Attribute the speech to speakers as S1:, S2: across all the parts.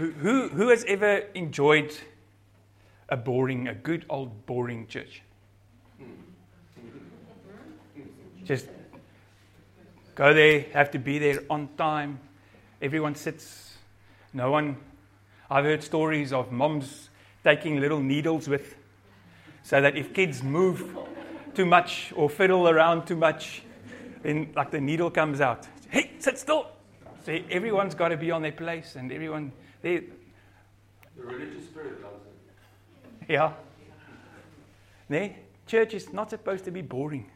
S1: Who, who, has ever enjoyed a boring, a good old boring church? Just go there, have to be there on time. Everyone sits. No one. I've heard stories of moms taking little needles with so that if kids move too much or fiddle around too much, then like the needle comes out. Hey, sit still. So everyone's got to be on their place and everyone they
S2: The religious spirit loves it.
S1: yeah. Nee, church is not supposed to be boring.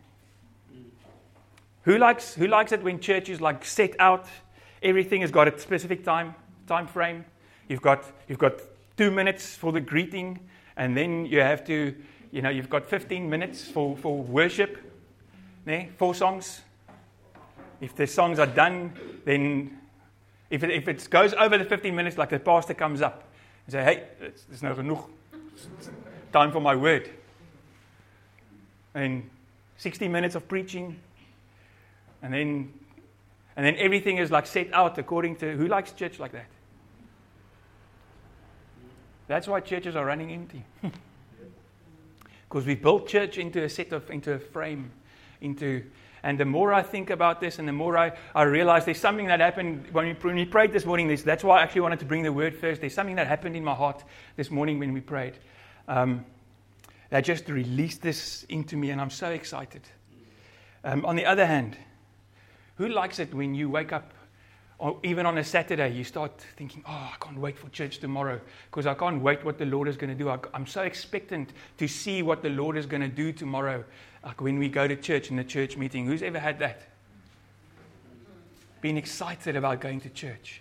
S1: Who likes who likes it when church is like set out, everything has got a specific time time frame. You've got you've got 2 minutes for the greeting and then you have to you know, you've got 15 minutes for for worship. Nee, four songs. If the songs are done, then if it, if it goes over the 15 minutes, like the pastor comes up and say, "Hey, there's no genoeg. Time for my word." And 60 minutes of preaching, and then and then everything is like set out according to who likes church like that. That's why churches are running empty. Because we built church into a set of into a frame, into and the more I think about this and the more I, I realize there's something that happened when we, when we prayed this morning. This, that's why I actually wanted to bring the word first. There's something that happened in my heart this morning when we prayed. Um, that just released this into me, and I'm so excited. Um, on the other hand, who likes it when you wake up, or even on a Saturday, you start thinking, oh, I can't wait for church tomorrow because I can't wait what the Lord is going to do. I, I'm so expectant to see what the Lord is going to do tomorrow. Like when we go to church in the church meeting. Who's ever had that? Being excited about going to church.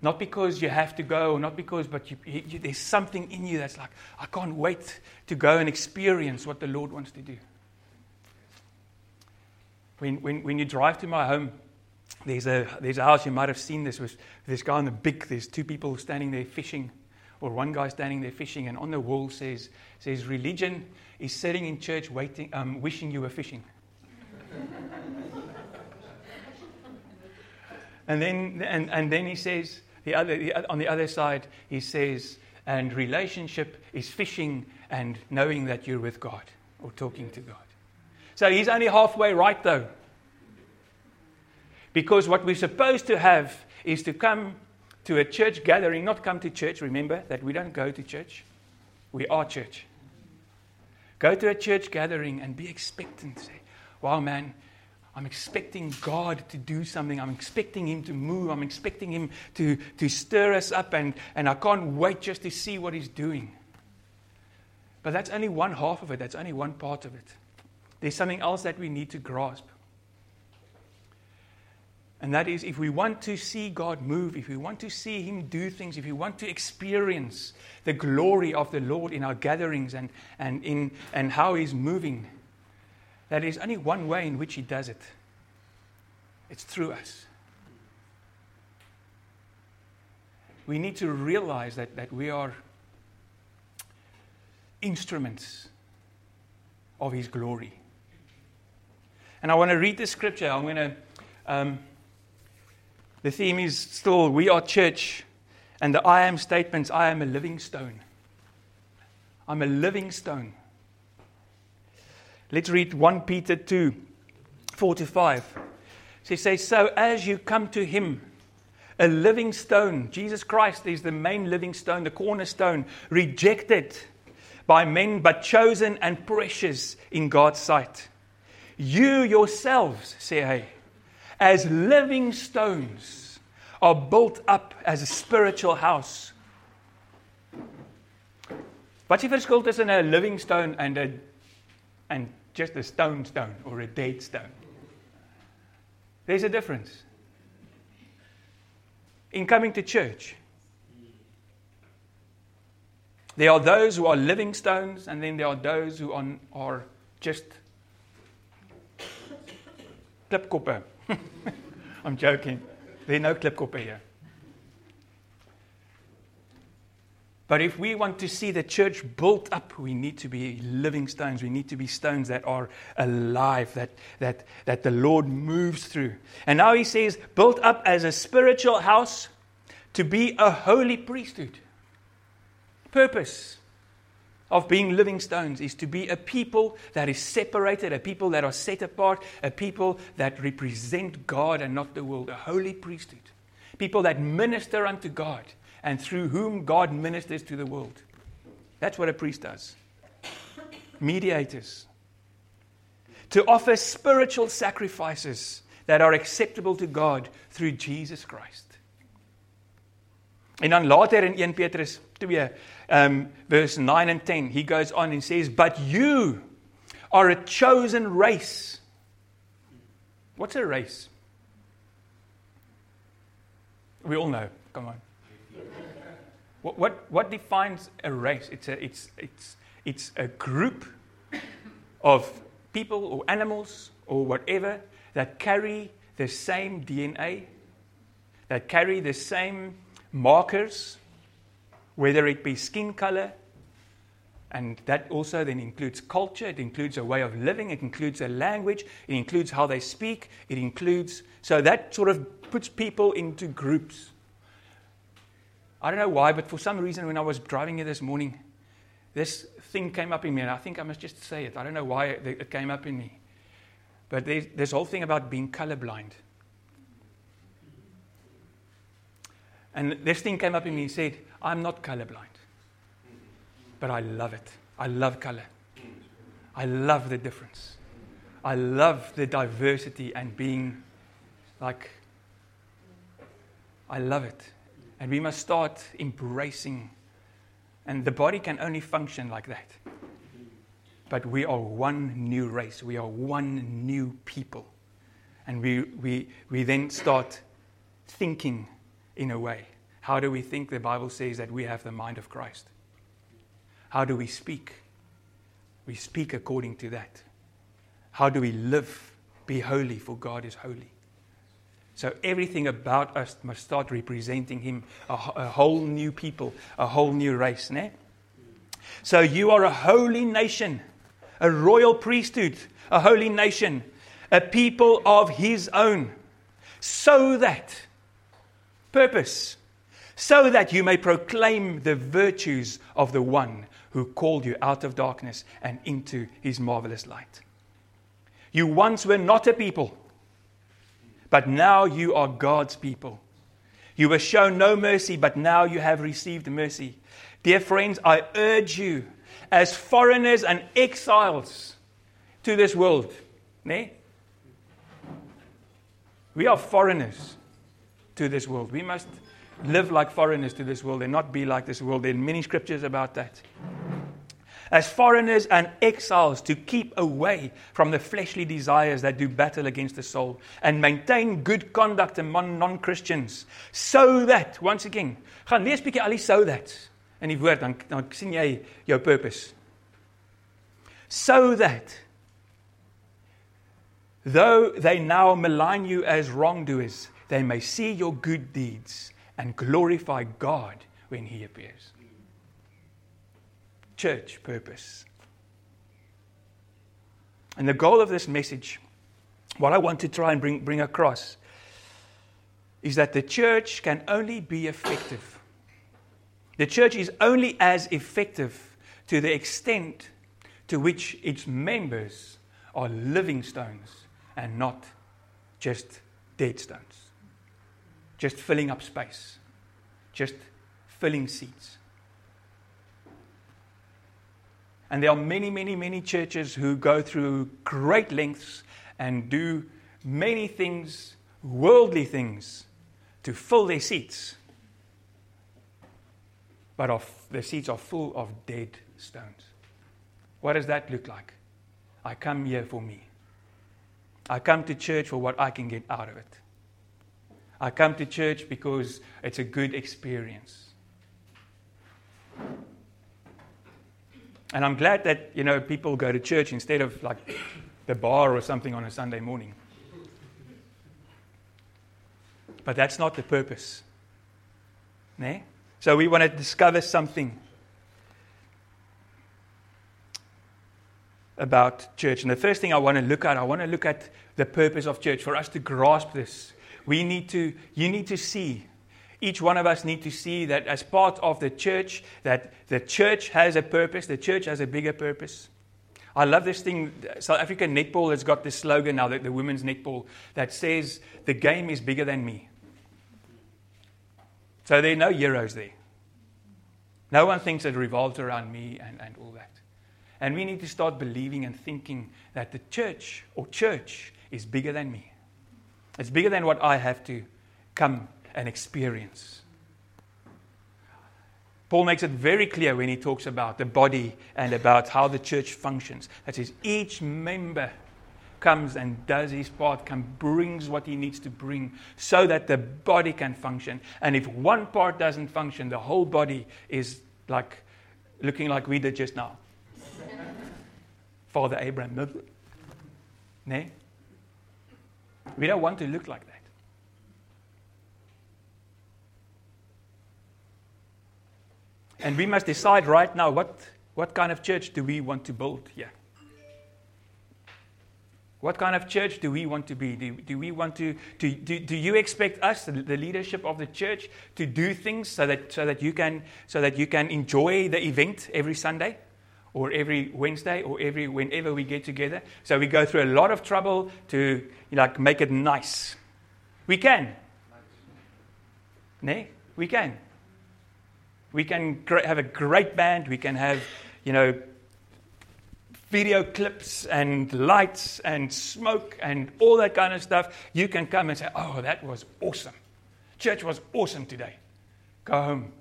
S1: Not because you have to go, not because, but you, you, there's something in you that's like, I can't wait to go and experience what the Lord wants to do. When, when, when you drive to my home, there's a, there's a house, you might have seen this, with this guy on the big, there's two people standing there fishing, or one guy standing there fishing, and on the wall says, says religion is sitting in church waiting, um, wishing you were fishing. and, then, and, and then he says, the other, the, on the other side, he says, and relationship is fishing and knowing that you're with God or talking to God. So he's only halfway right, though. Because what we're supposed to have is to come to a church gathering, not come to church. Remember that we don't go to church, we are church. Go to a church gathering and be expectant. Say, wow, man, I'm expecting God to do something. I'm expecting Him to move. I'm expecting Him to, to stir us up, and, and I can't wait just to see what He's doing. But that's only one half of it, that's only one part of it. There's something else that we need to grasp. And that is, if we want to see God move, if we want to see Him do things, if we want to experience the glory of the Lord in our gatherings and, and, in, and how He's moving, that is only one way in which He does it it's through us. We need to realize that, that we are instruments of His glory. And I want to read this scripture. I'm going to. Um, the theme is still we are church, and the I am statements I am a living stone. I'm a living stone. Let's read 1 Peter 2 4 to 5. So he says, So as you come to him, a living stone, Jesus Christ is the main living stone, the cornerstone, rejected by men, but chosen and precious in God's sight. You yourselves, say I, as living stones, are built up as a spiritual house. Wat is die tussen 'n living stone and a and just a stone stone or a dead stone? There's a difference. In coming to church, there are those who are living stones, and then there are those who are, are just klipkoppe. I'm joking. There are no klipkoppe here. But if we want to see the church built up, we need to be living stones. We need to be stones that are alive, that, that, that the Lord moves through. And now he says, built up as a spiritual house to be a holy priesthood. Purpose of being living stones is to be a people that is separated, a people that are set apart, a people that represent God and not the world, a holy priesthood. People that minister unto God and through whom God ministers to the world. That's what a priest does. Mediators. To offer spiritual sacrifices that are acceptable to God through Jesus Christ. En dan later in 1 Petrus 2 um verse 9 and 10 he goes on and says but you are a chosen race. What's a race? We all know. Come on. What what what defines a race? It's a it's it's it's a group of people or animals or whatever that carry the same DNA, that carry the same markers, whether it be skin color, and that also then includes culture, it includes a way of living, it includes a language, it includes how they speak, it includes. So that sort of puts people into groups. I don't know why, but for some reason, when I was driving here this morning, this thing came up in me, and I think I must just say it. I don't know why it came up in me. But this whole thing about being colorblind. And this thing came up in me and said, I'm not colorblind. But I love it. I love color. I love the difference. I love the diversity and being like, I love it. And we must start embracing. And the body can only function like that. But we are one new race. We are one new people. And we, we, we then start thinking in a way? How do we think the Bible says that we have the mind of Christ? How do we speak? We speak according to that. How do we live? Be holy, for God is holy. So everything about us must start representing Him, a, a whole new people, a whole new race. Ne? So you are a holy nation, a royal priesthood, a holy nation, a people of His own, so that purpose, so that you may proclaim the virtues of the one who called you out of darkness and into his marvelous light. You once were not a people, but now you are God's people. You were shown no mercy, but now you have received mercy. Dear friends, I urge you, as foreigners and exiles to this world, ne? we are foreigners to this world. We must live like foreigners to this world and not be like this world. There are many scriptures about that. As foreigners and exiles, to keep away from the fleshly desires that do battle against the soul and maintain good conduct among non Christians, so that, once again, gaan lees bietjie al die so that in die woord, dan, dan sien jy jou purpose. So that, though they now malign you as wrongdoers, they may see your good deeds and glorify God when He appears. Church purpose. And the goal of this message, what I want to try and bring, bring across, is that the church can only be effective. The church is only as effective to the extent to which its members are living stones and not just dead stones just filling up space, just filling seats. And there are many, many, many churches who go through great lengths and do many things, worldly things, to fill their seats. But of, the seats are full of dead stones. What does that look like? I come here for me. I come to church for what I can get out of it. I come to church because it's a good experience. And I'm glad that, you know, people go to church instead of like the bar or something on a Sunday morning. But that's not the purpose. Ne? So we want to discover something about church. And the first thing I want to look at, I want to look at the purpose of church for us to grasp this we need to, you need to see Each one of us need to see that as part of the church, that the church has a purpose, the church has a bigger purpose. I love this thing. South African netball has got this slogan now, the, the women's netball, that says, The game is bigger than me. So there are no heroes there. No one thinks it revolves around me and, and all that. And we need to start believing and thinking that the church or church is bigger than me. It's bigger than what I have to come and experience. Paul makes it very clear when he talks about the body and about how the church functions. That says each member comes and does his part, come brings what he needs to bring so that the body can function. And if one part doesn't function, the whole body is like looking like we did just now. Father Abraham. No? We don't want to look like that. And we must decide right now what, what kind of church do we want to build here? What kind of church do we want to be? Do, do we want to, to do, do you expect us, the, leadership of the church, to do things so that, so, that you can, so that you can enjoy the event every Sunday? Or every Wednesday, or every whenever we get together. So we go through a lot of trouble to like make it nice. We can. Ne? We can. We can have a great band. We can have, you know, video clips and lights and smoke and all that kind of stuff, you can come and say, Oh, that was awesome. Church was awesome today. Go home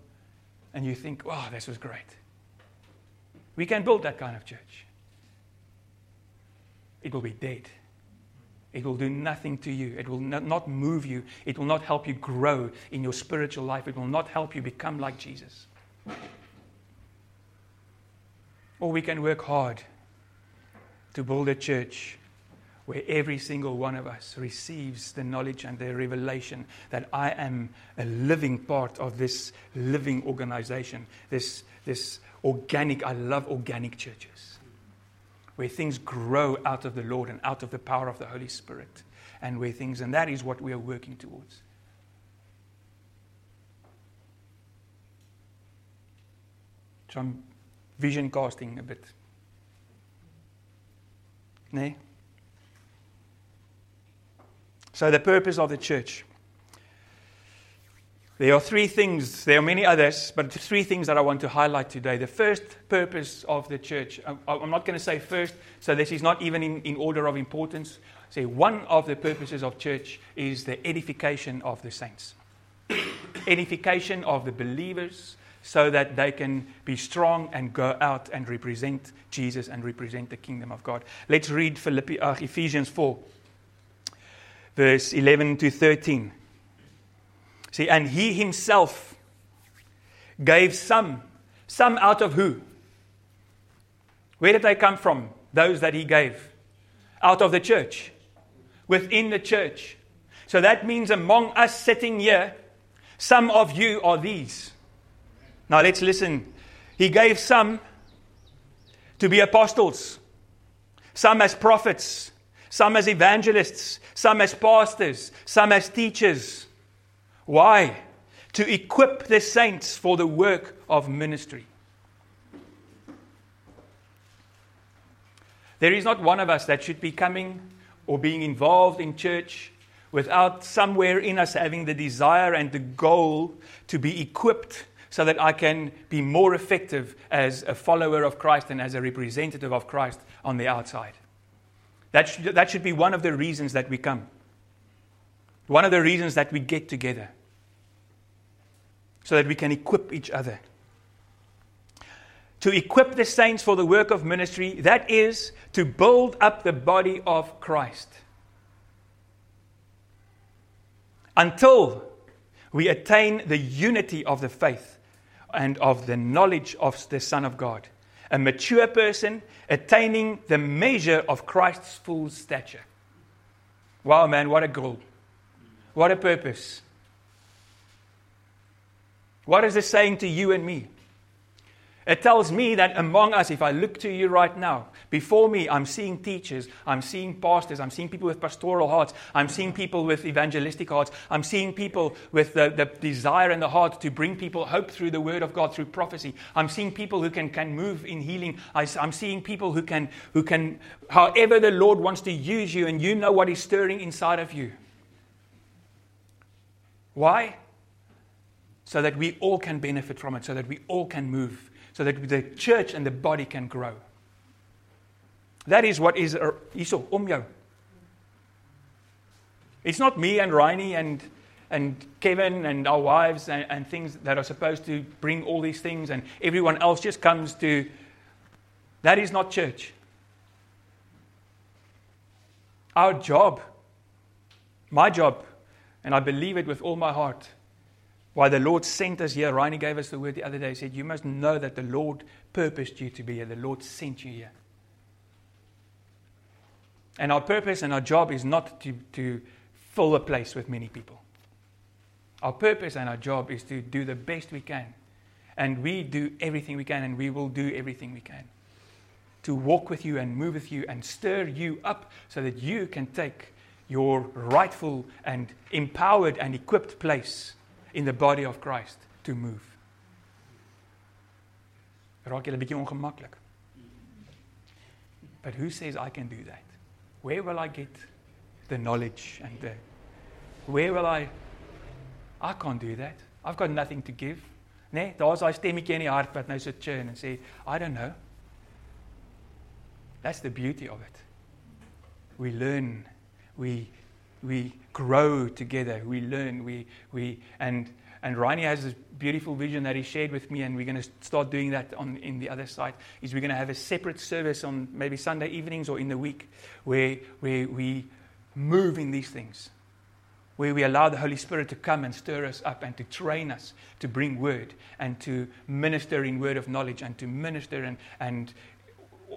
S1: and you think, Oh, this was great. We can build that kind of church. It will be dead. It will do nothing to you. It will not move you. It will not help you grow in your spiritual life. It will not help you become like Jesus. Or we can work hard to build a church where every single one of us receives the knowledge and the revelation that I am a living part of this living organization, this, this organic, I love organic churches, where things grow out of the Lord and out of the power of the Holy Spirit, and where things, and that is what we are working towards. So I'm vision casting a bit. Nee? So, the purpose of the church. There are three things, there are many others, but three things that I want to highlight today. The first purpose of the church, I'm not going to say first, so this is not even in, in order of importance. Say one of the purposes of church is the edification of the saints, edification of the believers, so that they can be strong and go out and represent Jesus and represent the kingdom of God. Let's read Philippi, uh, Ephesians 4, verse 11 to 13. See, and he himself gave some. Some out of who? Where did they come from? Those that he gave. Out of the church. Within the church. So that means among us sitting here, some of you are these. Now let's listen. He gave some to be apostles, some as prophets, some as evangelists, some as pastors, some as teachers. Why? To equip the saints for the work of ministry. There is not one of us that should be coming or being involved in church without somewhere in us having the desire and the goal to be equipped so that I can be more effective as a follower of Christ and as a representative of Christ on the outside. That should, that should be one of the reasons that we come. One of the reasons that we get together. So that we can equip each other. To equip the saints for the work of ministry, that is to build up the body of Christ. Until we attain the unity of the faith and of the knowledge of the Son of God. A mature person attaining the measure of Christ's full stature. Wow, man, what a goal. What a purpose. What is this saying to you and me? It tells me that among us, if I look to you right now, before me, I'm seeing teachers, I'm seeing pastors, I'm seeing people with pastoral hearts, I'm seeing people with evangelistic hearts, I'm seeing people with the, the desire and the heart to bring people hope through the word of God, through prophecy. I'm seeing people who can, can move in healing. I, I'm seeing people who can, who can, however the Lord wants to use you, and you know what is stirring inside of you. Why? So that we all can benefit from it, so that we all can move so that the church and the body can grow. That is what is uh, hierso jou. It's not me and Riney and and Kevin and our wives and, and, things that are supposed to bring all these things, and everyone else just comes to. That is not church. Our job, my job, and I believe it with all my heart, why the Lord sent us here. Riney gave us the word the other day. He said, You must know that the Lord purposed you to be here. The Lord sent you here. And our purpose and our job is not to, to fill a place with many people. Our purpose and our job is to do the best we can. And we do everything we can, and we will do everything we can to walk with you and move with you and stir you up so that you can take your rightful and empowered and equipped place in the body of Christ to move. Raak julle 'n bietjie ongemaklik. But who says I can do that? Where will I get the knowledge and the where will I I can't do that. I've got nothing to give. Nee, daar's daai stemmetjie in die hart wat nou so churn en sê, I don't know. That's the beauty of it. We learn, we we grow together. We learn. We, we, and, and Riney has this beautiful vision that he shared with me, and we're going to start doing that on in the other side. Is we're going to have a separate service on maybe Sunday evenings or in the week where, where we move in these things, where we allow the Holy Spirit to come and stir us up and to train us to bring word and to minister in word of knowledge and to minister and, and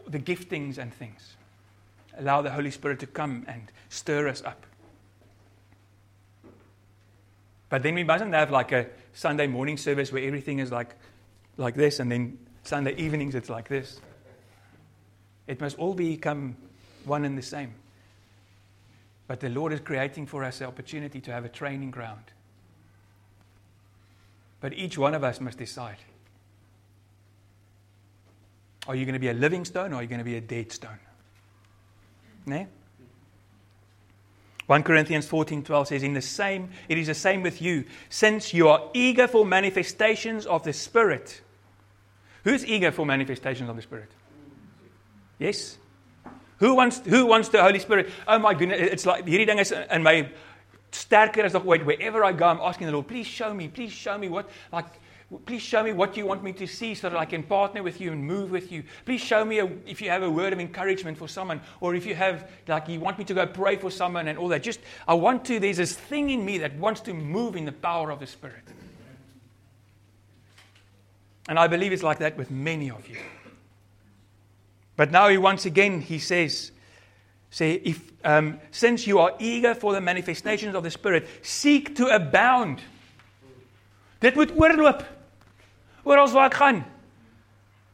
S1: the giftings and things. Allow the Holy Spirit to come and stir us up. But then we mustn't have like a Sunday morning service where everything is like, like this, and then Sunday evenings it's like this. It must all become one and the same. But the Lord is creating for us the opportunity to have a training ground. But each one of us must decide. Are you going to be a living stone or are you going to be a dead stone? Nee? 1 Corinthians 14:12 says in the same it is the same with you since you are eager for manifestations of the spirit. Who's eager for manifestations of the spirit? Yes. Who wants who wants the Holy Spirit? Oh my goodness, it's like hierdie ding is in my sterker as nog ooit. Wherever I go, I'm asking the Lord, please show me, please show me what like Please show me what you want me to see so that I can partner with you and move with you. Please show me a, if you have a word of encouragement for someone, or if you have, like, you want me to go pray for someone and all that. Just, I want to, there's this thing in me that wants to move in the power of the Spirit. And I believe it's like that with many of you. But now, he, once again, he says, say, if, um, since you are eager for the manifestations of the Spirit, seek to abound. Dit moet oorloop. Oral waar ek gaan.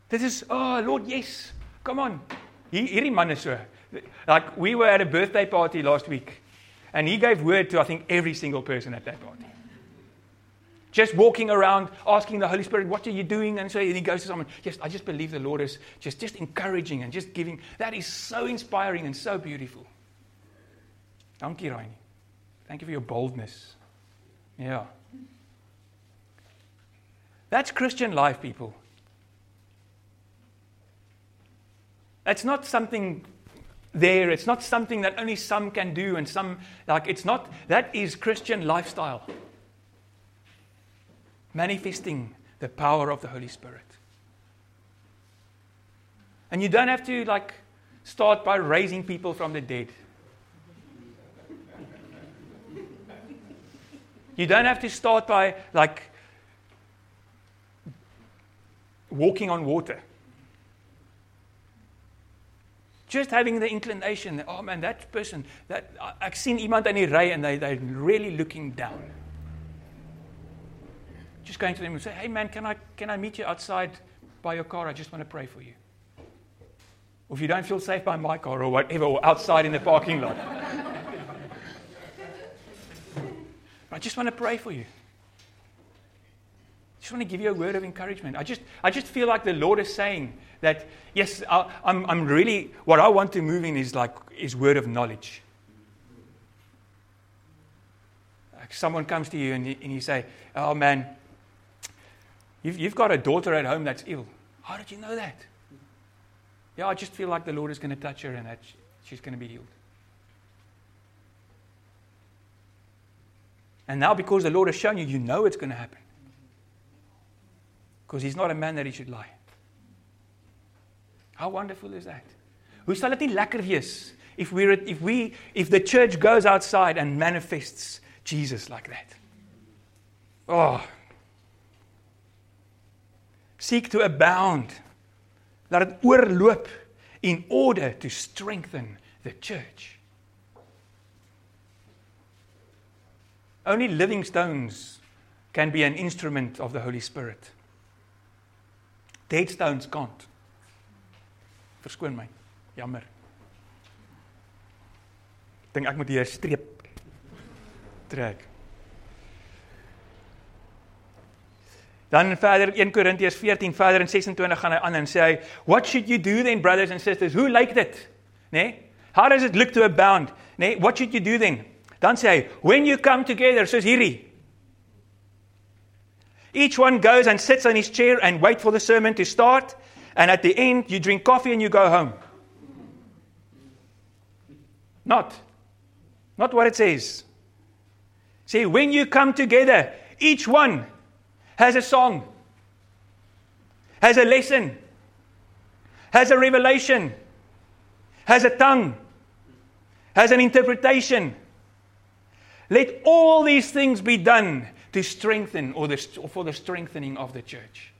S1: Dit is oh Lord yes. Come on. Hier hierdie man is so. Like we were at a birthday party last week and he gave word to I think every single person at that party. Just walking around asking the Holy Spirit, what are you doing? And so he goes to someone, yes, I just believe the Lord is just, just encouraging and just giving. That is so inspiring and so beautiful. Dankie, Riney. Thank you for your boldness. Yeah. That's Christian life, people. It's not something there. It's not something that only some can do and some, like, it's not, that is Christian lifestyle. Manifesting the power of the Holy Spirit. And you don't have to, like, start by raising people from the dead. You don't have to start by, like, walking on water. Just having the inclination, oh man, that person, that ek sien iemand in die and they they're really looking down. Just going to them and say, "Hey man, can I can I meet you outside by your car, I just want to pray for you. Or if you don't feel safe by my car or whatever, or outside in the parking lot. I just want to pray for you. I just want to give you a word of encouragement. I just, I just feel like the Lord is saying that, yes, I, I'm, I'm really, what I want to move in is like, is word of knowledge. Like someone comes to you and you, and you say, oh man, you've, you've got a daughter at home that's ill. How did you know that? Yeah, I just feel like the Lord is going to touch her and that she's going to be healed. And now, because the Lord has shown you, you know it's going to happen. Because He's not a man that He should lie. How wonderful is that? Hoe sal dit nie lekker wees if we if we if the church goes outside and manifests Jesus like that? Oh. Seek to abound. Laat dit oorloop in order to strengthen the church. Only living stones can be an instrument of the Holy Spirit. Dead stones can't. Verskoon my. Jammer. Dink ek moet hier 'n streep trek. Dan verder 1 Korintiërs 14 verder in 26 gaan hy aan en sê hy, "What should you do then brothers and sisters? Who like it?" Né? Nee? How does it look to abound? Né? Nee? What should you do then? Dan sê hy, "When you come together, soos hierdie, Each one goes and sits on his chair and wait for the sermon to start. And at the end, you drink coffee and you go home. Not. Not what it says. See, when you come together, each one has a song, has a lesson, has a revelation, has a tongue, has an interpretation. Let all these things be done to strengthen or, the, or for the strengthening of the church.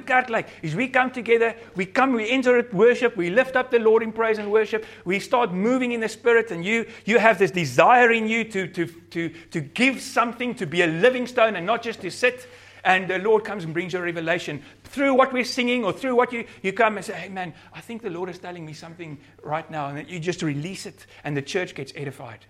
S1: Kerk lyk? Is we come together, we come, we enter it worship, we lift up the Lord in praise and worship, we start moving in the spirit and you you have this desire in you to to to to give something to be a living stone and not just to sit and the Lord comes and brings you a revelation through what we're singing or through what you, you come and say, hey man, I think the Lord is telling me something right now. And you just release it and the church gets edified.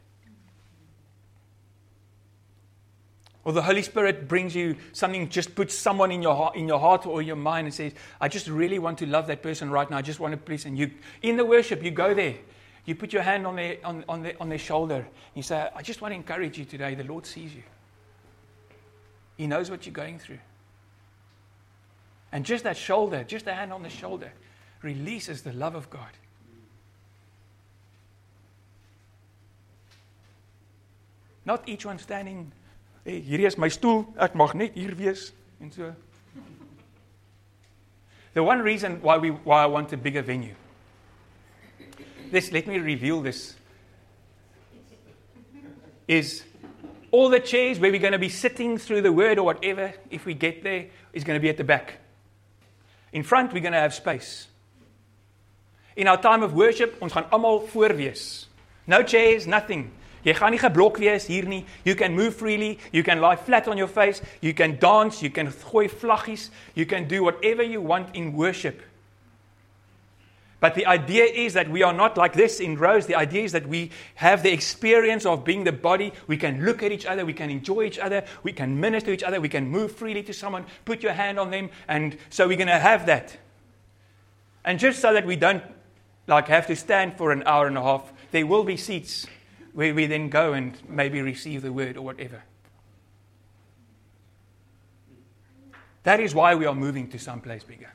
S1: Or the Holy Spirit brings you something, just puts someone in your heart, in your heart or your mind and says, I just really want to love that person right now. I just want to please. And you, in the worship, you go there. You put your hand on their, on, on, their, on their shoulder. And you say, I just want to encourage you today. The Lord sees you. He knows what you're going through. And just that shoulder, just a hand on the shoulder, releases the love of God. Not each one standing, hey, my stoel, ek mag net wees en so. The one reason why we why I want a bigger venue. This let me reveal this is all the chairs where we're going to be sitting through the word or whatever, if we get there, is going to be at the back. In front, we're going to have space. In our time of worship, ons gaan almal voor wees. No chairs, nothing. Jy gaan nie geblok wees hier nie. You can move freely, you can lie flat on your face, you can dance, you can gooi vlaggies, you can do whatever you want in worship. But the idea is that we are not like this in rows. The idea is that we have the experience of being the body. We can look at each other. We can enjoy each other. We can minister to each other. We can move freely to someone, put your hand on them. And so we're going to have that. And just so that we don't like have to stand for an hour and a half, there will be seats where we then go and maybe receive the word or whatever. That is why we are moving to someplace bigger.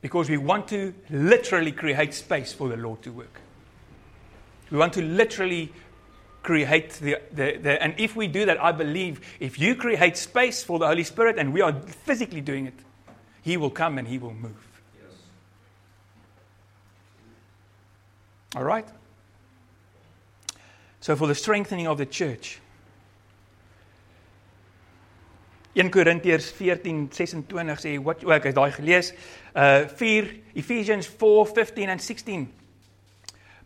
S1: Because we want to literally create space for the Lord to work. We want to literally create the, the, the, and if we do that, I believe if you create space for the Holy Spirit and we are physically doing it, He will come and He will move. Yes. All right? So, for the strengthening of the church, 1 Korintiërs 14:26 sê wat ook as daai gelees uh 4 Ephesians 4:15 and 16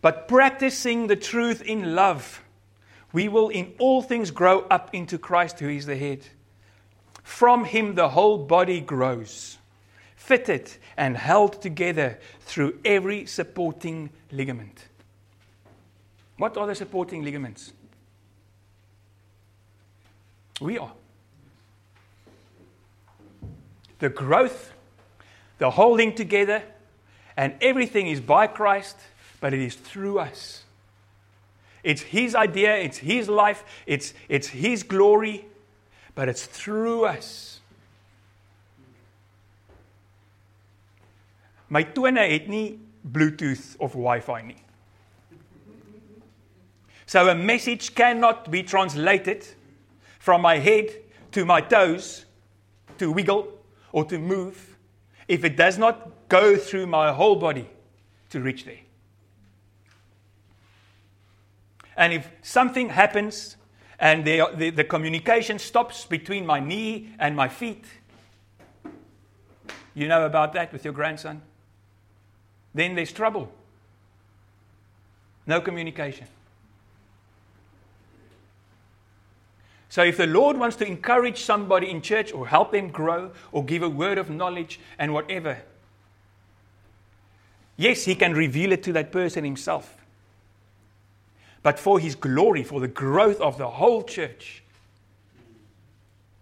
S1: But practicing the truth in love we will in all things grow up into Christ, who is the head. From him, the whole body grows, fitted and held together through every supporting ligament. What are the supporting ligaments? We are. The growth, the holding together, and everything is by Christ, but it is through us. It's His idea, it's His life, it's, it's His glory, but it's through us. My tone het nie Bluetooth of Wi-Fi nie. So a message cannot be translated from my head to my toes to wiggle or to move if it does not go through my whole body to reach there. And if something happens and the, the, the, communication stops between my knee and my feet, you know about that with your grandson? Then there's trouble. No communication. So, if the Lord wants to encourage somebody in church or help them grow or give a word of knowledge and whatever, yes, He can reveal it to that person himself. But for His glory, for the growth of the whole church,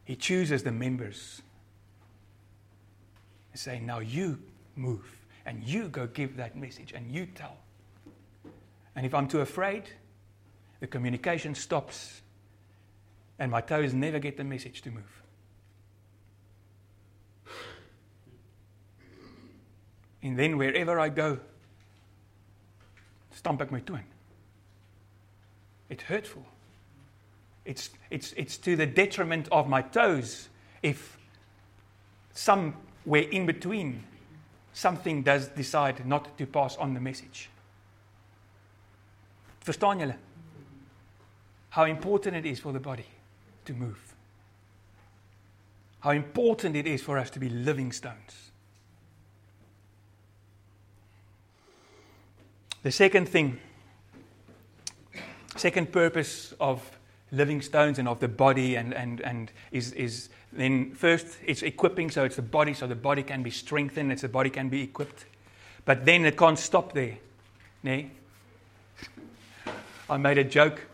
S1: He chooses the members and say, Now you move and you go give that message and you tell. And if I'm too afraid, the communication stops and my toes never get the message to move. And then wherever I go, stamp ek my toon. It's hurtful. It's, it's, it's to the detriment of my toes if somewhere in between something does decide not to pass on the message. Verstaan julle? How important it is for the body to move. How important it is for us to be living stones. The second thing, second purpose of living stones and of the body and, and, and is, is then first it's equipping, so it's the body, so the body can be strengthened, it's the body can be equipped. But then it can't stop there. Nee? I made a joke.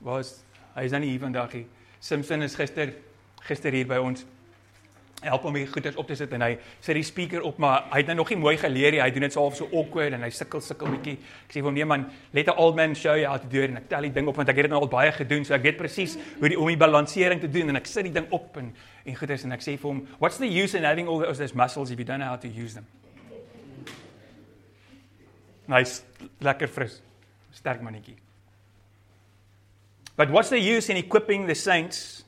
S1: Was hy is nou nie hier vandag nie. Simpson is gister gister hier by ons. Help hom hier goeders op te sit en hy sit die speaker op maar hy het nou nog nie mooi geleer nie. Hy doen dit so half so awkward en hy sukkel sukkel bietjie. Ek sê vir hom nee man let 'n old man show you how to do it. En ek tel die ding op want ek het dit nou al baie gedoen so ek weet presies hoe die om die balansering te doen. En ek sit die ding op en en goeders en ek sê vir hom what's the use in having all those, those muscles if you don't know how to use them? Nice lekker fris. Sterk mannetjie But what's the use in equipping the saints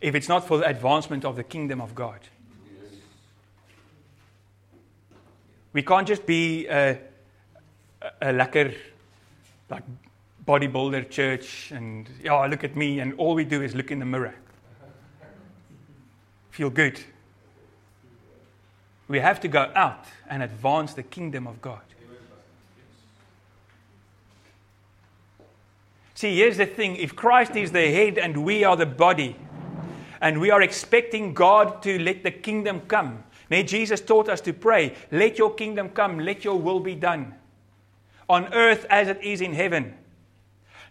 S1: if it's not for the advancement of the kingdom of God? We can't just be a, a, like bodybuilder church and, yeah, look at me, and all we do is look in the mirror. Feel good. We have to go out and advance the kingdom of God. See, here's the thing if Christ is the head and we are the body, and we are expecting God to let the kingdom come. Now, Jesus taught us to pray, Let your kingdom come, let your will be done on earth as it is in heaven.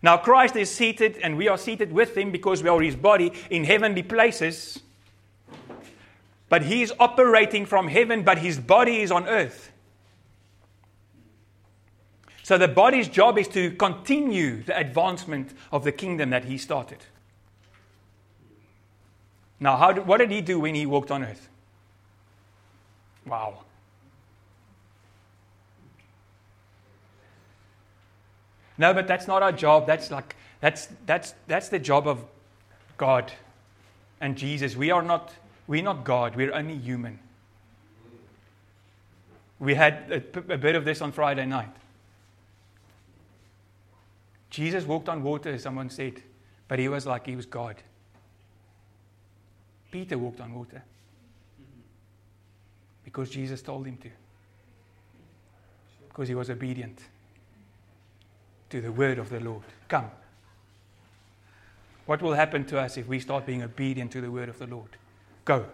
S1: Now, Christ is seated, and we are seated with him because we are his body in heavenly places. But he is operating from heaven, but his body is on earth. So the body's job is to continue the advancement of the kingdom that he started. Now, how did, what did he do when he walked on earth? Wow. No, but that's not our job. That's like that's that's that's the job of God and Jesus. We are not we're not God. We're only human. We had a, a bit of this on Friday night. Jesus walked on water, as someone said, but he was like he was God. Peter walked on water because Jesus told him to, because he was obedient to the word of the Lord. Come. What will happen to us if we start being obedient to the word of the Lord? Go.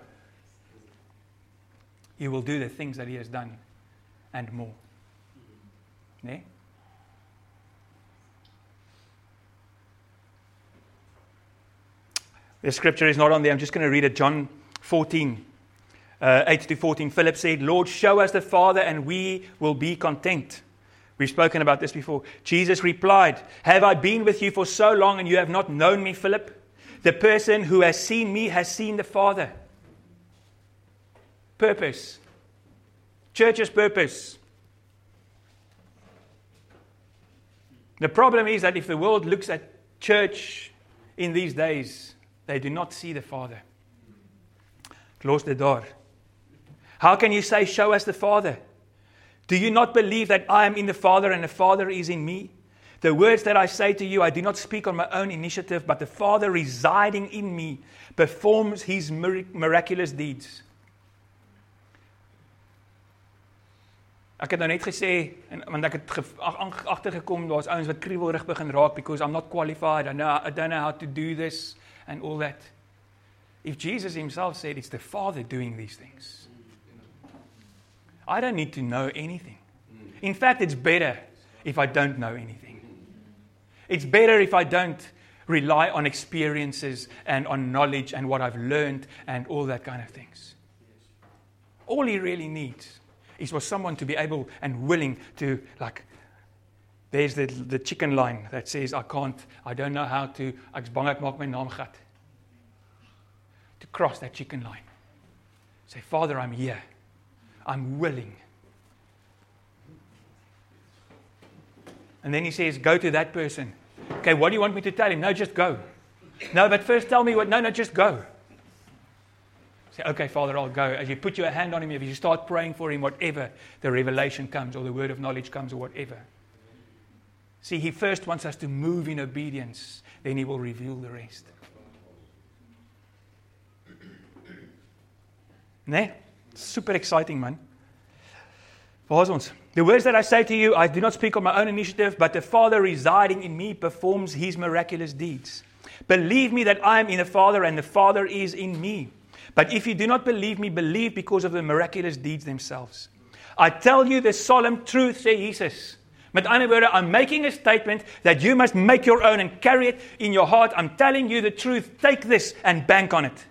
S1: You will do the things that He has done and more. Nee? The scripture is not on there. I'm just going to read it. John 14, uh, 8 to 14. Philip said, Lord, show us the Father, and we will be content. We've spoken about this before. Jesus replied, Have I been with you for so long, and you have not known me, Philip? The person who has seen me has seen the Father. Purpose. Church's purpose. The problem is that if the world looks at church in these days, they do not see the Father. Close the door. How can you say, Show us the Father? Do you not believe that I am in the Father and the Father is in me? The words that I say to you, I do not speak on my own initiative, but the Father residing in me performs his miraculous deeds. Ek het nou net gesê en want ek het agtergekom daar's ouens wat kriewelrig begin raak because I'm not qualified. I know I don't know how to do this and all that. If Jesus himself said it's the Father doing these things. I don't need to know anything. In fact, it's better if I don't know anything. It's better if I don't rely on experiences and on knowledge and what I've learned and all that kind of things. All he really needs is for someone to be able and willing to, like, there's the, the chicken line that says, I can't, I don't know how to. To cross that chicken line. Say, Father, I'm here. I'm willing. And then he says, Go to that person. Okay, what do you want me to tell him? No, just go. No, but first tell me what. No, no, just go. Say, okay, Father, I'll go. As you put your hand on him, if you start praying for him, whatever the revelation comes or the word of knowledge comes or whatever. See, he first wants us to move in obedience, then he will reveal the rest. Nee? Super exciting, man. The words that I say to you, I do not speak on my own initiative, but the Father residing in me performs his miraculous deeds. Believe me that I am in the Father and the Father is in me. But if you do not believe me, believe because of the miraculous deeds themselves. I tell you the solemn truth, say Jesus. Met ander woorde, I'm making a statement that you must make your own and carry it in your heart. I'm telling you the truth. Take this and bank on it.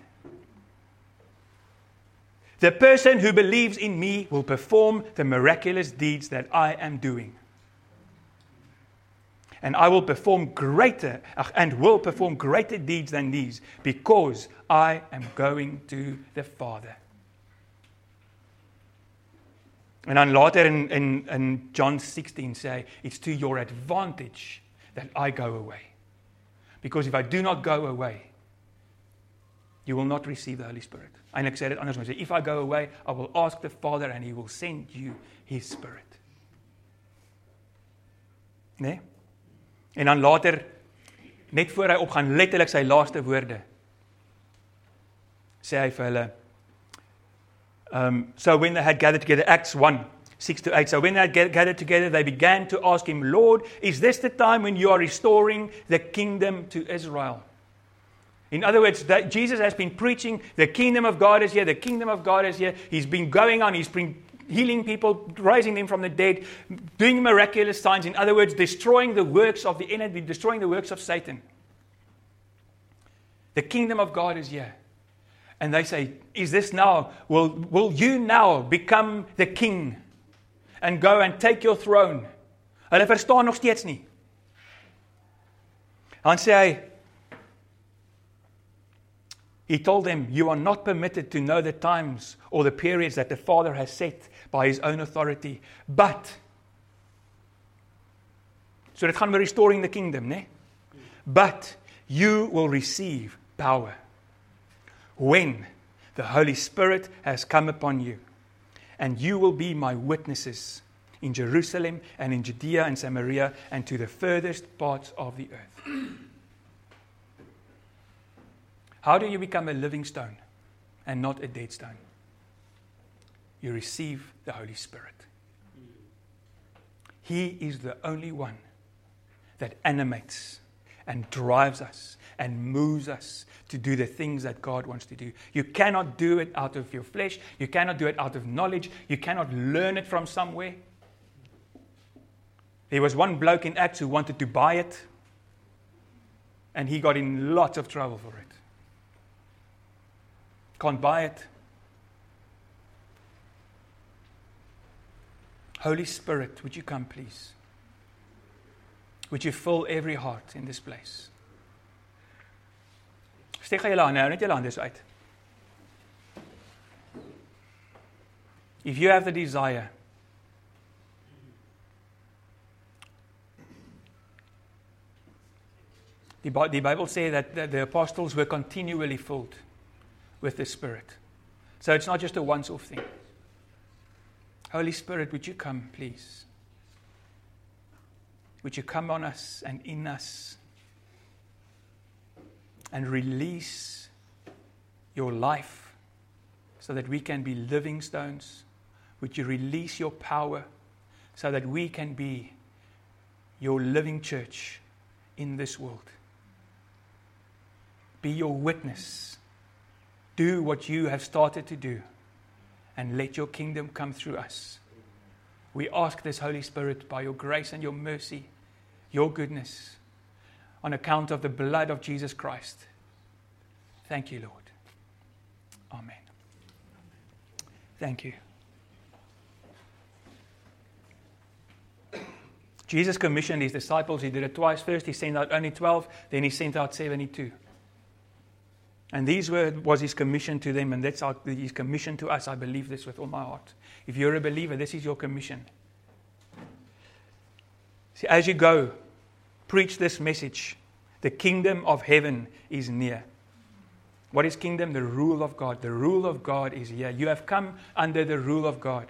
S1: The person who believes in me will perform the miraculous deeds that I am doing. and I will perform greater and will perform greater deeds than these because I am going to the Father. En dan later in in in John 16 sê it's to your advantage that I go away. Because if I do not go away you will not receive the Holy Spirit. Eintlik sê dit anders, maar sê if I go away I will ask the Father and he will send you his spirit. Nee? En dan later net voor hy opgaan letterlik sy laaste woorde sê hy vir hulle um so when they had gathered together acts 1 6 to 8 so when they had gathered together they began to ask him lord is this the time when you are restoring the kingdom to israel in other words that jesus has been preaching the kingdom of god is here the kingdom of god is here he's been going on he's been healing people, raising them from the dead, doing miraculous signs. In other words, destroying the works of the enemy, destroying the works of Satan. The kingdom of God is here. And they say, Is this now? Will, will you now become the king and go and take your throne? Hulle verstaan nog steeds nie. Dan sê hy He told them, You are not permitted to know the times or the periods that the Father has set by his own authority. But so dit gaan oor restoring the kingdom, né? But you will receive power when the Holy Spirit has come upon you, and you will be my witnesses in Jerusalem and in Judea and Samaria and to the furthest parts of the earth. How do you become a living stone and not a dead stone? you receive the Holy Spirit. He is the only one that animates and drives us and moves us to do the things that God wants to do. You cannot do it out of your flesh. You cannot do it out of knowledge. You cannot learn it from somewhere. There was one bloke in Acts who wanted to buy it, and he got in lots of trouble for it. Can't buy it. Holy Spirit, would you come, please? Would you fill every heart in this place? Steek julle hande, net julle hande uit. If you have the desire die Bybel sê that the, the apostles were continually filled with the Spirit. So it's not just a once off thing. Holy Spirit, would you come, please? Would you come on us and in us and release your life so that we can be living stones? Would you release your power so that we can be your living church in this world? Be your witness. Do what you have started to do and let your kingdom come through us. We ask this, Holy Spirit, by your grace and your mercy your goodness on account of the blood of Jesus Christ. Thank you, Lord. Amen. Thank you. Jesus commissioned his disciples. He did it twice. First, he sent out only 12, then, he sent out 72. And these were, was his commission to them, and that's our, his commission to us. I believe this with all my heart. If you're a believer, this is your commission. See, as you go, preach this message the kingdom of heaven is near. What is kingdom? The rule of God. The rule of God is here. You have come under the rule of God.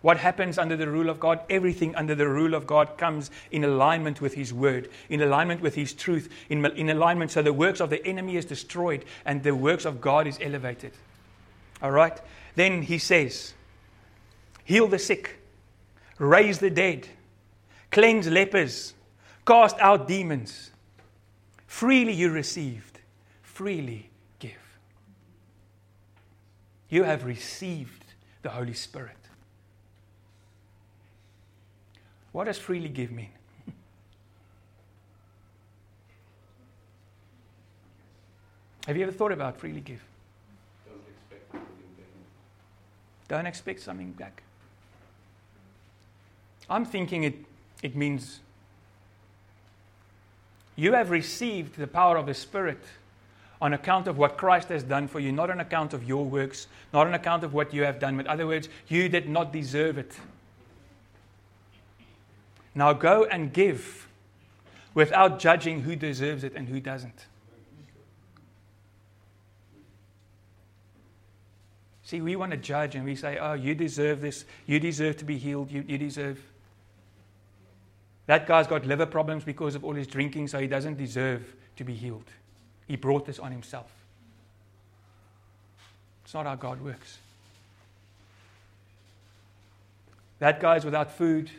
S1: What happens under the rule of God? Everything under the rule of God comes in alignment with His word, in alignment with His truth, in, in alignment so the works of the enemy is destroyed and the works of God is elevated. All right? Then He says, Heal the sick, raise the dead, cleanse lepers, cast out demons. Freely you received, freely give. You have received the Holy Spirit. What does freely give mean? Have you ever thought about freely give?
S2: Don't expect anything back.
S1: Don't expect something back. I'm thinking it, it means you have received the power of the Spirit on account of what Christ has done for you, not on account of your works, not on account of what you have done. In other words, you did not deserve it. Now go and give without judging who deserves it and who doesn't. See, we want to judge and we say, oh, you deserve this. You deserve to be healed. You, you deserve. That guy's got liver problems because of all his drinking, so he doesn't deserve to be healed. He brought this on himself. It's not how God works. That guy's without food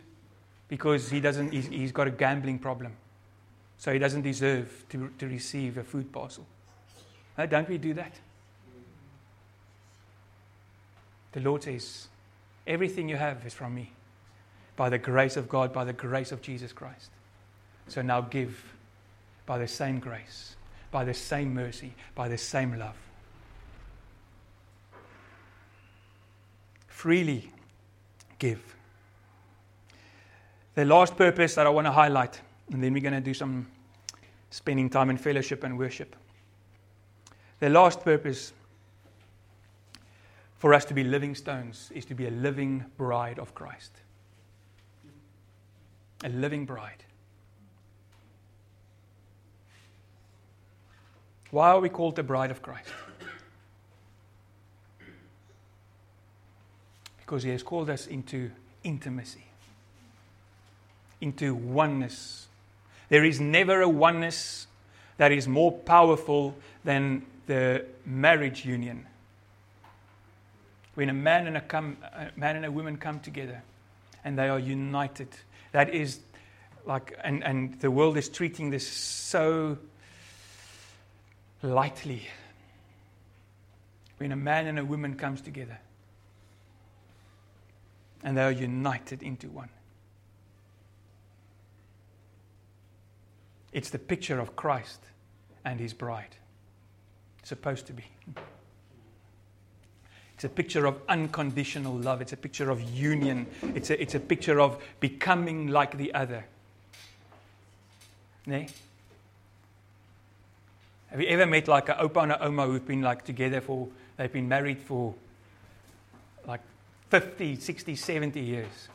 S1: because he doesn't, he's, he's got a gambling problem. So he doesn't deserve to, to receive a food parcel. No, don't we do that? The Lord says, Everything you have is from me. By the grace of God, by the grace of Jesus Christ. So now give by the same grace, by the same mercy, by the same love. Freely give. The last purpose that I want to highlight, and then we're going to do some spending time in fellowship and worship. The last purpose for us to be living stones is to be a living bride of Christ. A living bride. Why are we called the bride of Christ? Because he has called us into intimacy, into oneness. There is never a oneness that is more powerful than the marriage union when a man and a, come, a man and a woman come together and they are united, that is like, and, and the world is treating this so lightly. When a man and a woman comes together and they are united into one. It's the picture of Christ and his bride. supposed to be. It's a picture of unconditional love. It's a picture of union. It's a, it's a picture of becoming like the other. Nee? Have you ever met like a opa and a oma who've been like together for, they've been married for like 50, 60, 70 years?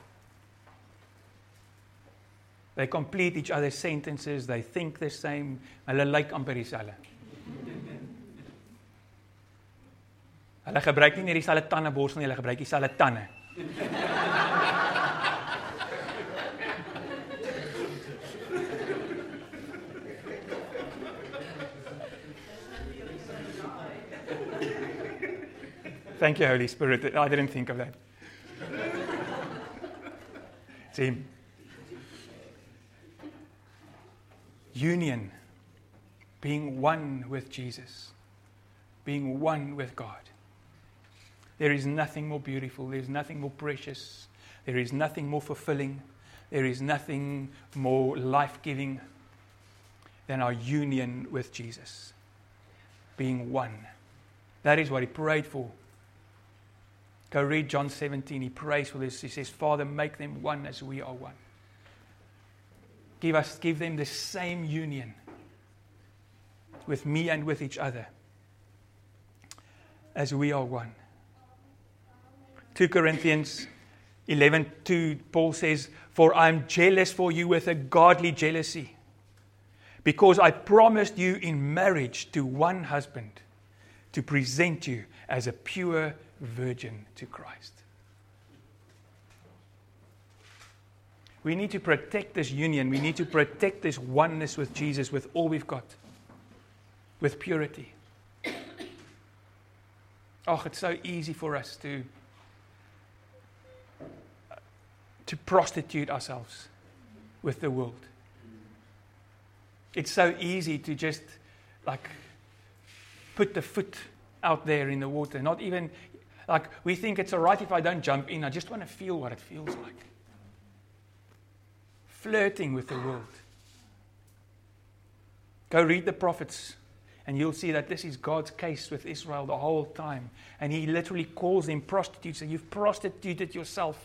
S1: They complete each other's sentences, they think the same, hulle lyk. Hulle gebruik nie net dieselfde tandeborsel nie, hulle gebruik dieselfde tande. Thank you, Holy Spirit. I didn't think of that. See, union, being one with Jesus, being one with God. There is nothing more beautiful, there is nothing more precious, there is nothing more fulfilling, there is nothing more life giving than our union with Jesus. Being one. That is what he prayed for. Go read John 17. He prays for this. He says, Father, make them one as we are one. Give us, give them the same union with me and with each other as we are one. 2 Corinthians 11:2 Paul says, "For I am jealous for you with a godly jealousy, because I promised you in marriage to one husband to present you as a pure virgin to Christ." We need to protect this union. We need to protect this oneness with Jesus with all we've got. With purity. Oh, it's so easy for us to to prostitute ourselves with the world. It's so easy to just like put the foot out there in the water. Not even like we think it's all right if I don't jump in. I just want to feel what it feels like. Flirting with the world. Go read the prophets and you'll see that this is God's case with Israel the whole time. And he literally calls them prostitutes. And you've prostituted yourself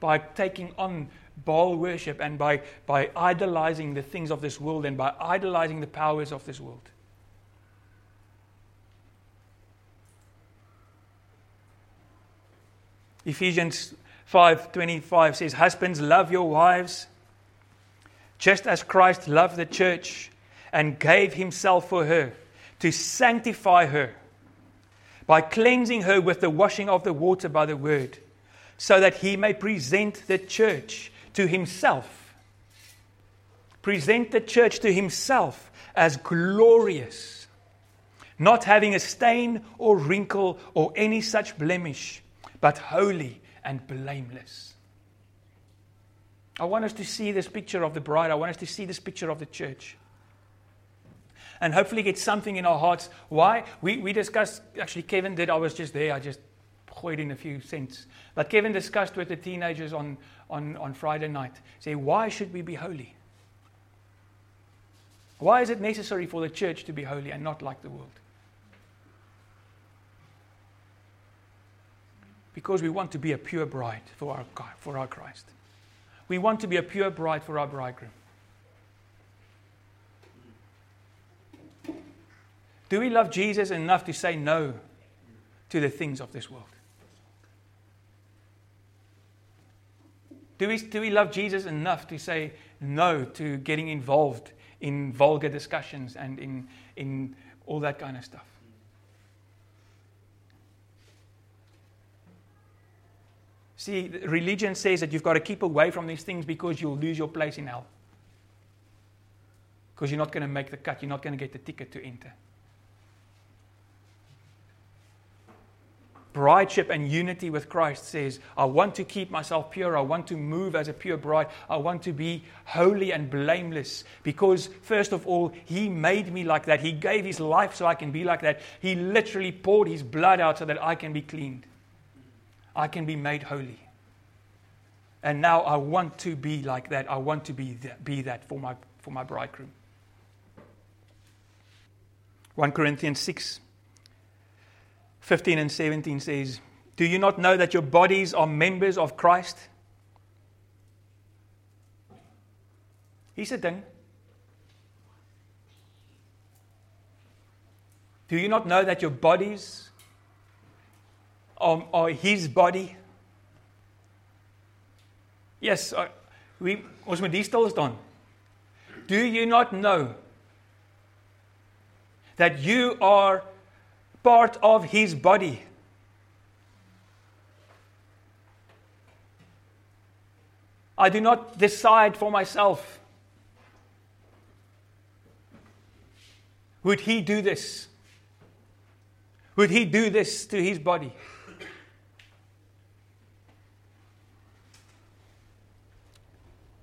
S1: by taking on Baal worship and by, by idolizing the things of this world and by idolizing the powers of this world. Ephesians 5:25 says husbands love your wives just as Christ loved the church and gave himself for her to sanctify her by cleansing her with the washing of the water by the word so that he may present the church to himself. Present the church to himself as glorious, not having a stain or wrinkle or any such blemish, but holy and blameless. I want us to see this picture of the bride. I want us to see this picture of the church. And hopefully get something in our hearts. Why? We, we discussed, actually, Kevin did. I was just there. I just gooid in a few cents. But Kevin discussed with the teenagers on, on, on Friday night. Say, why should we be holy? Why is it necessary for the church to be holy and not like the world? Because we want to be a pure bride for our, for our Christ. We want to be a pure bride for our bridegroom. Do we love Jesus enough to say no to the things of this world? Do we, do we love Jesus enough to say no to getting involved in vulgar discussions and in, in all that kind of stuff? See, religion says that you've got to keep away from these things because you'll lose your place in hell. Because you're not going to make the cut, you're not going to get the ticket to enter. Brideship and unity with Christ says, I want to keep myself pure. I want to move as a pure bride. I want to be holy and blameless because, first of all, He made me like that. He gave His life so I can be like that. He literally poured His blood out so that I can be cleaned. I can be made holy. And now I want to be like that. I want to be be that for, my, for my bridegroom. 1 Corinthians 6 15 and 17 says, Do you not know that your bodies are members of Christ? Hier's 'n ding. Do you not know that your bodies are, are his body? Yes, we ons moet hier stil. Do you not know that you are part of his body. I do not decide for myself. Would he do this? Would he do this to his body?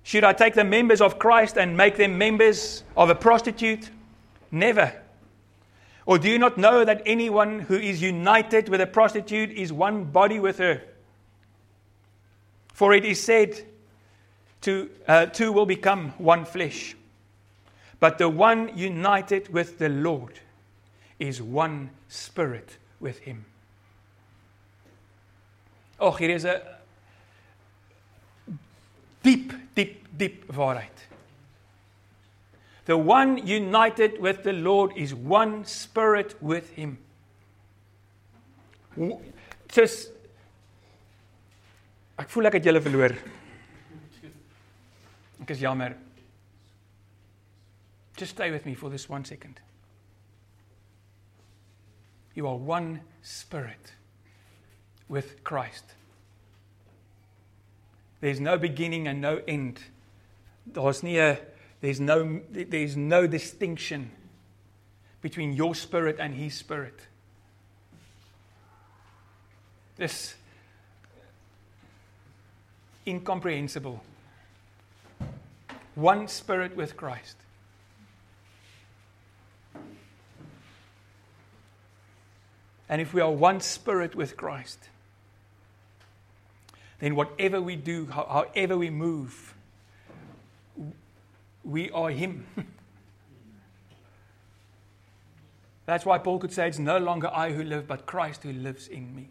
S1: Should I take the members of Christ and make them members of a prostitute? Never. Or do you not know that anyone who is united with a prostitute is one body with her? For it is said, two, uh, two will become one flesh. But the one united with the Lord is one spirit with him. Oh, hier is 'n diep, diep, diep waarheid. The one united with the Lord is one spirit with him. Just ek voel ek het julle verloor. Ek is jammer. Just stay with me for this one second. You are one spirit with Christ. There's no beginning and no end. Daar's nie 'n there's no, there's no distinction between your spirit and his spirit. This incomprehensible. One spirit with Christ. And if we are one spirit with Christ, then whatever we do, however we move, we are Him. That's why Paul could say, It's no longer I who live, but Christ who lives in me.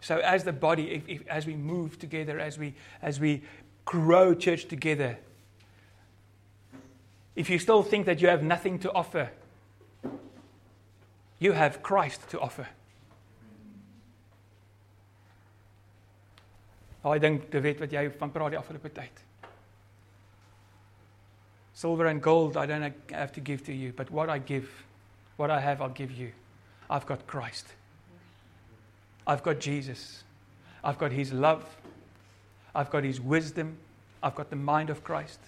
S1: So, as the body, if, if, as we move together, as we, as we grow church together, if you still think that you have nothing to offer, you have Christ to offer. Daai ding te weet wat jy van praat die afgelope tyd. Silver and gold I don't have to give to you, but what I give, what I have I'll give you. I've got Christ. I've got Jesus. I've got his love. I've got his wisdom. I've got the mind of Christ.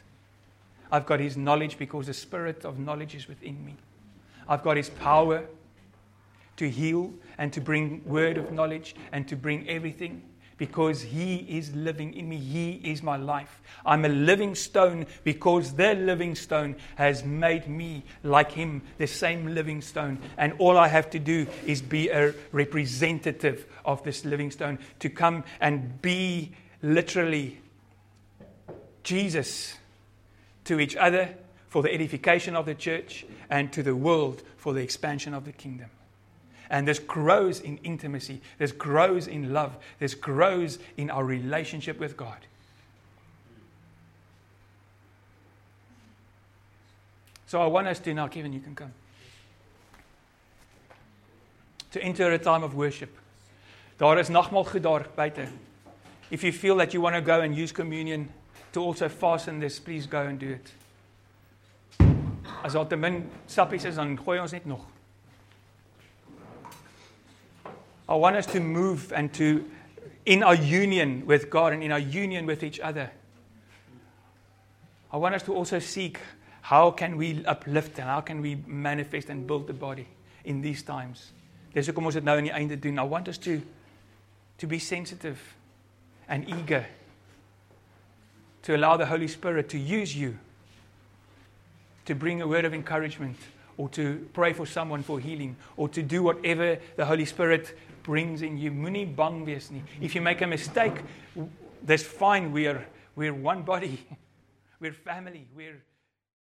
S1: I've got his knowledge because the spirit of knowledge is within me. I've got his power to heal and to bring word of knowledge and to bring everything because He is living in me. He is my life. I'm a living stone because the living stone has made me like Him, the same living stone. And all I have to do is be a representative of this living stone to come and be literally Jesus to each other for the edification of the church and to the world for the expansion of the kingdom. And this grows in intimacy, this grows in love, this grows in our relationship with God. So I want us to now, Kevin, you can come. To enter a time of worship. Daar is nagmaal goed daar buite. If you feel that you want to go and use communion to also fasten this, please go and do it. As daar te min sappies is, dan gooi ons net nog. I want us to move and to, in our union with God and in our union with each other. I want us to also seek how can we uplift and how can we manifest and build the body in these times. Dis hoekom ons dit nou aan die einde doen. I want us to to be sensitive and eager to allow the Holy Spirit to use you to bring a word of encouragement or to pray for someone for healing or to do whatever the Holy Spirit brings in you. Moenie bang nie. If you make a mistake, that's fine. We are we're one body. We're family. We're